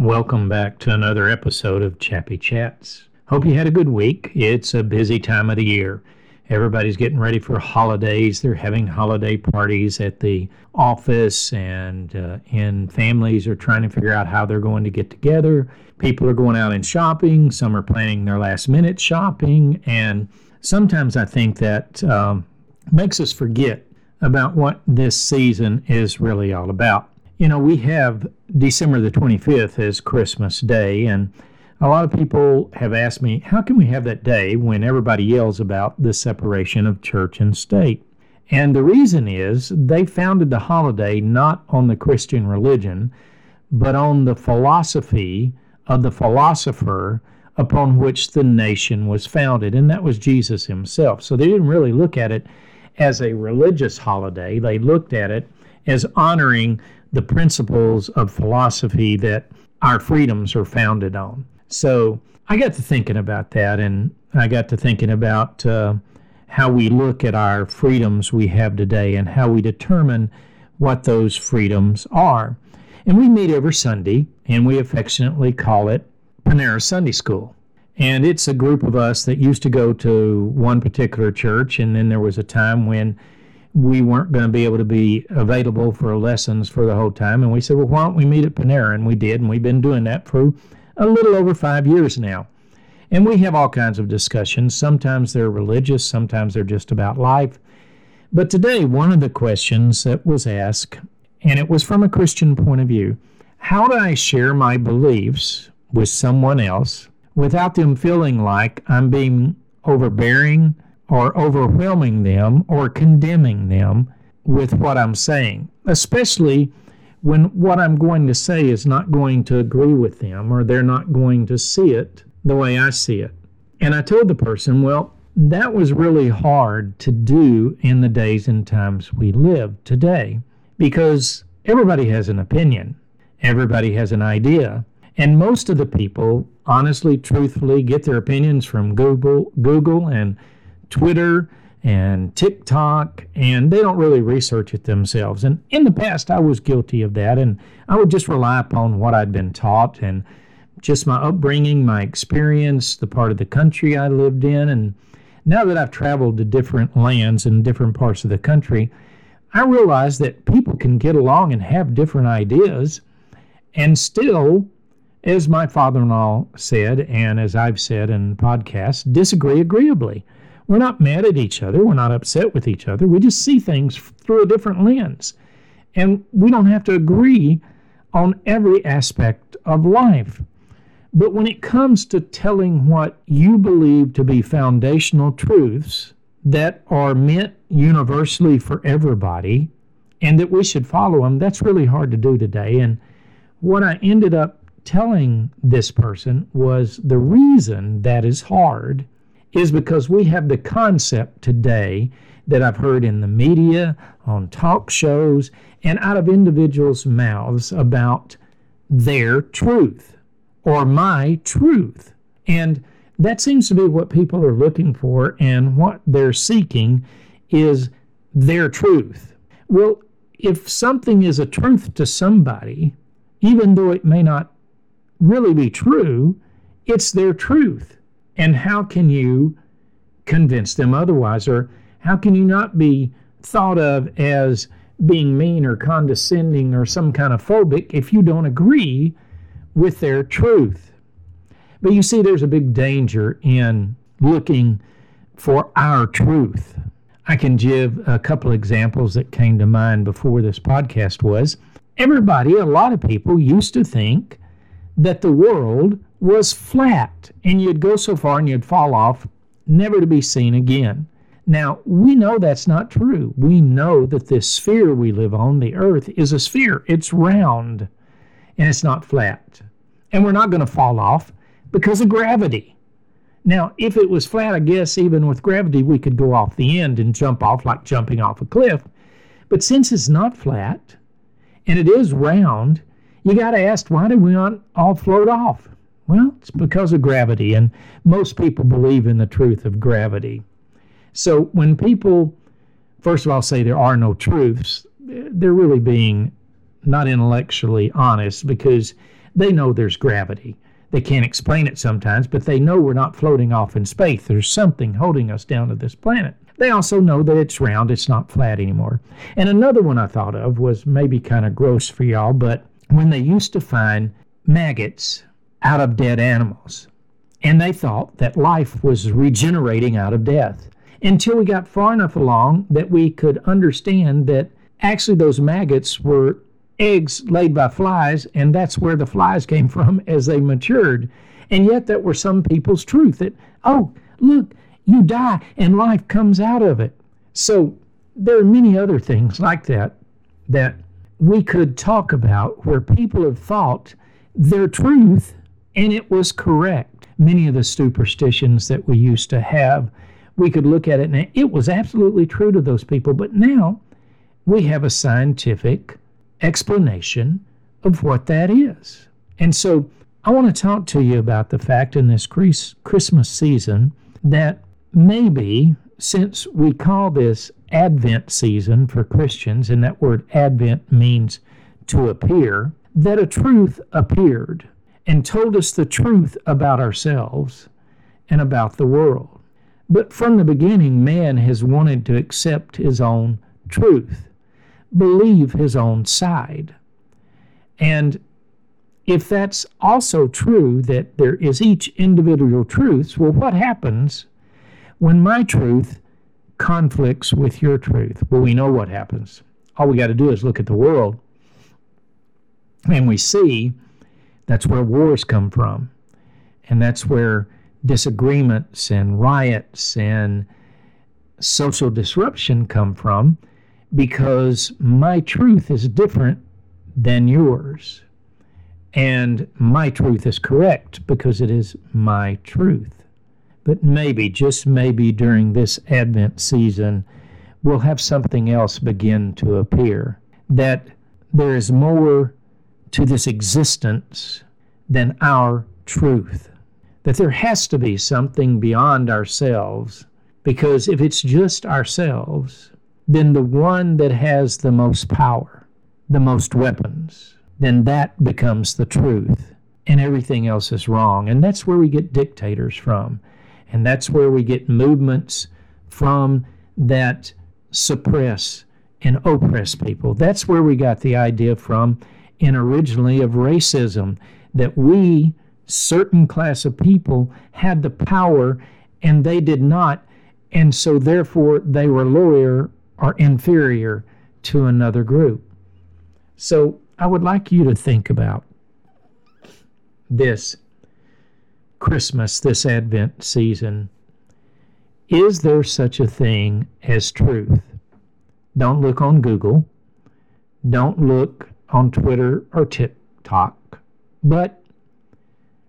Welcome back to another episode of Chappy Chats. Hope you had a good week. It's a busy time of the year. Everybody's getting ready for holidays. They're having holiday parties at the office, and uh, and families are trying to figure out how they're going to get together. People are going out and shopping. Some are planning their last minute shopping, and sometimes I think that um, makes us forget about what this season is really all about. You know, we have December the 25th as Christmas Day, and a lot of people have asked me, how can we have that day when everybody yells about the separation of church and state? And the reason is they founded the holiday not on the Christian religion, but on the philosophy of the philosopher upon which the nation was founded, and that was Jesus himself. So they didn't really look at it as a religious holiday, they looked at it as honoring the principles of philosophy that our freedoms are founded on. So I got to thinking about that, and I got to thinking about uh, how we look at our freedoms we have today and how we determine what those freedoms are. And we meet every Sunday, and we affectionately call it Panera Sunday School. And it's a group of us that used to go to one particular church, and then there was a time when we weren't going to be able to be available for lessons for the whole time. And we said, well, why don't we meet at Panera? And we did, and we've been doing that for a little over five years now. And we have all kinds of discussions. Sometimes they're religious, sometimes they're just about life. But today, one of the questions that was asked, and it was from a Christian point of view how do I share my beliefs with someone else without them feeling like I'm being overbearing or overwhelming them or condemning them with what I'm saying, especially when what I'm going to say is not going to agree with them or they're not going to see it the way I see it. And I told the person, well, that was really hard to do in the days and times we live today because everybody has an opinion, everybody has an idea. And most of the people, honestly, truthfully, get their opinions from Google, Google and Twitter and TikTok, and they don't really research it themselves. And in the past, I was guilty of that, and I would just rely upon what I'd been taught and just my upbringing, my experience, the part of the country I lived in. And now that I've traveled to different lands and different parts of the country, I realize that people can get along and have different ideas and still, as my father in law said, and as I've said in podcasts, disagree agreeably. We're not mad at each other. We're not upset with each other. We just see things through a different lens. And we don't have to agree on every aspect of life. But when it comes to telling what you believe to be foundational truths that are meant universally for everybody and that we should follow them, that's really hard to do today. And what I ended up telling this person was the reason that is hard is because we have the concept today that I've heard in the media, on talk shows, and out of individuals' mouths about their truth or my truth. And that seems to be what people are looking for, and what they're seeking is their truth. Well, if something is a truth to somebody, even though it may not really be true, it's their truth. And how can you convince them otherwise? Or how can you not be thought of as being mean or condescending or some kind of phobic if you don't agree with their truth? But you see, there's a big danger in looking for our truth. I can give a couple examples that came to mind before this podcast was everybody, a lot of people used to think that the world was flat and you'd go so far and you'd fall off, never to be seen again. Now, we know that's not true. We know that this sphere we live on, the earth, is a sphere. It's round and it's not flat. And we're not going to fall off because of gravity. Now, if it was flat, I guess even with gravity, we could go off the end and jump off like jumping off a cliff. But since it's not flat and it is round, you got to ask why do we not all float off? Well, it's because of gravity, and most people believe in the truth of gravity. So when people, first of all, say there are no truths, they're really being not intellectually honest because They know there's gravity. They can't explain it sometimes, but they know we're not floating off in space. There's something holding us down to this planet. They also know that it's round, it's not flat anymore. And another one I thought of was maybe kind of gross for y'all, but when they used to find maggots out of dead animals, and they thought that life was regenerating out of death until we got far enough along that we could understand that actually those maggots were eggs laid by flies, and that's where the flies came from as they matured. And yet, that were some people's truth that, oh, look, you die and life comes out of it. So, there are many other things like that that we could talk about where people have thought their truth and it was correct. Many of the superstitions that we used to have, we could look at it and it was absolutely true to those people. But now we have a scientific explanation of what that is. And so I want to talk to you about the fact in this Christmas season that maybe since we call this Advent season for Christians, and that word Advent means to appear, that a truth appeared and told us the truth about ourselves and about the world. But from the beginning, man has wanted to accept his own truth, believe his own side. And if that's also true, that there is each individual truth, well, what happens when my truth conflicts with your truth? Well, we know what happens. All we got to do is look at the world and we see that's where wars come from. And that's where disagreements and riots and social disruption come from because my truth is different than yours. And my truth is correct because it is my truth. But maybe, just maybe during this Advent season, we'll have something else begin to appear. That there is more to this existence than our truth. That there has to be something beyond ourselves, because if it's just ourselves, then the one that has the most power, the most weapons, then that becomes the truth, and everything else is wrong. And that's where we get dictators from. And that's where we get movements from that suppress and oppress people. That's where we got the idea from, and originally of racism, that we, certain class of people, had the power and they did not, and so therefore they were lower or inferior to another group. So I would like you to think about this Christmas, this Advent season, is there such a thing as truth? Don't look on Google. Don't look on Twitter or TikTok, but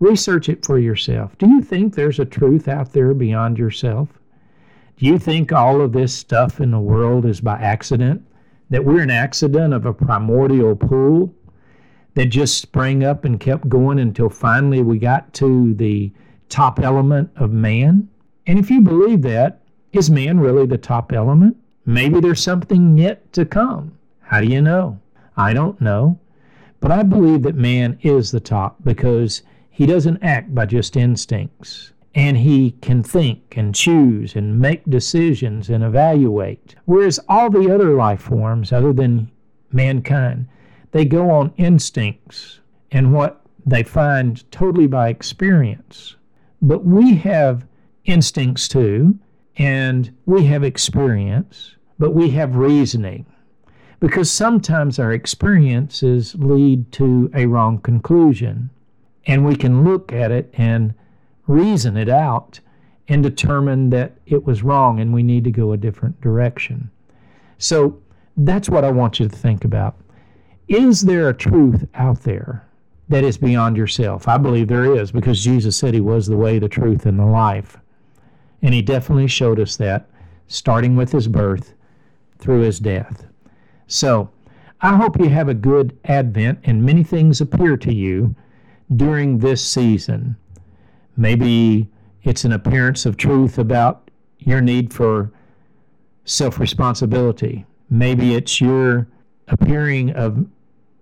research it for yourself. Do you think there's a truth out there beyond yourself? Do you think all of this stuff in the world is by accident? That we're an accident of a primordial pool? that just sprang up and kept going until finally we got to the top element of man? And if you believe that, is man really the top element? Maybe there's something yet to come. How do you know? I don't know. But I believe that man is the top because he doesn't act by just instincts. And he can think and choose and make decisions and evaluate. Whereas all the other life forms, other than mankind, they go on instincts and what they find totally by experience. But we have instincts too, and we have experience, but we have reasoning. Because sometimes our experiences lead to a wrong conclusion, and we can look at it and reason it out and determine that it was wrong and we need to go a different direction. So that's what I want you to think about. Is there a truth out there that is beyond yourself? I believe there is because Jesus said he was the way, the truth, and the life. And he definitely showed us that, starting with his birth through his death. So, I hope you have a good Advent and many things appear to you during this season. Maybe it's an appearance of truth about your need for self responsibility. Maybe it's your appearing of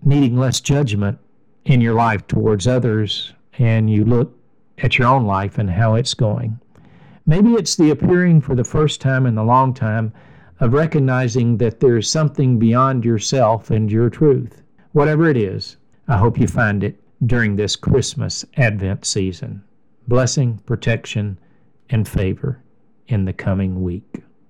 needing less judgment in your life towards others and you look at your own life and how it's going. Maybe it's the appearing for the first time in a long time of recognizing that there is something beyond yourself and your truth. Whatever it is, I hope you find it during this Christmas Advent season. Blessing, protection, and favor in the coming week.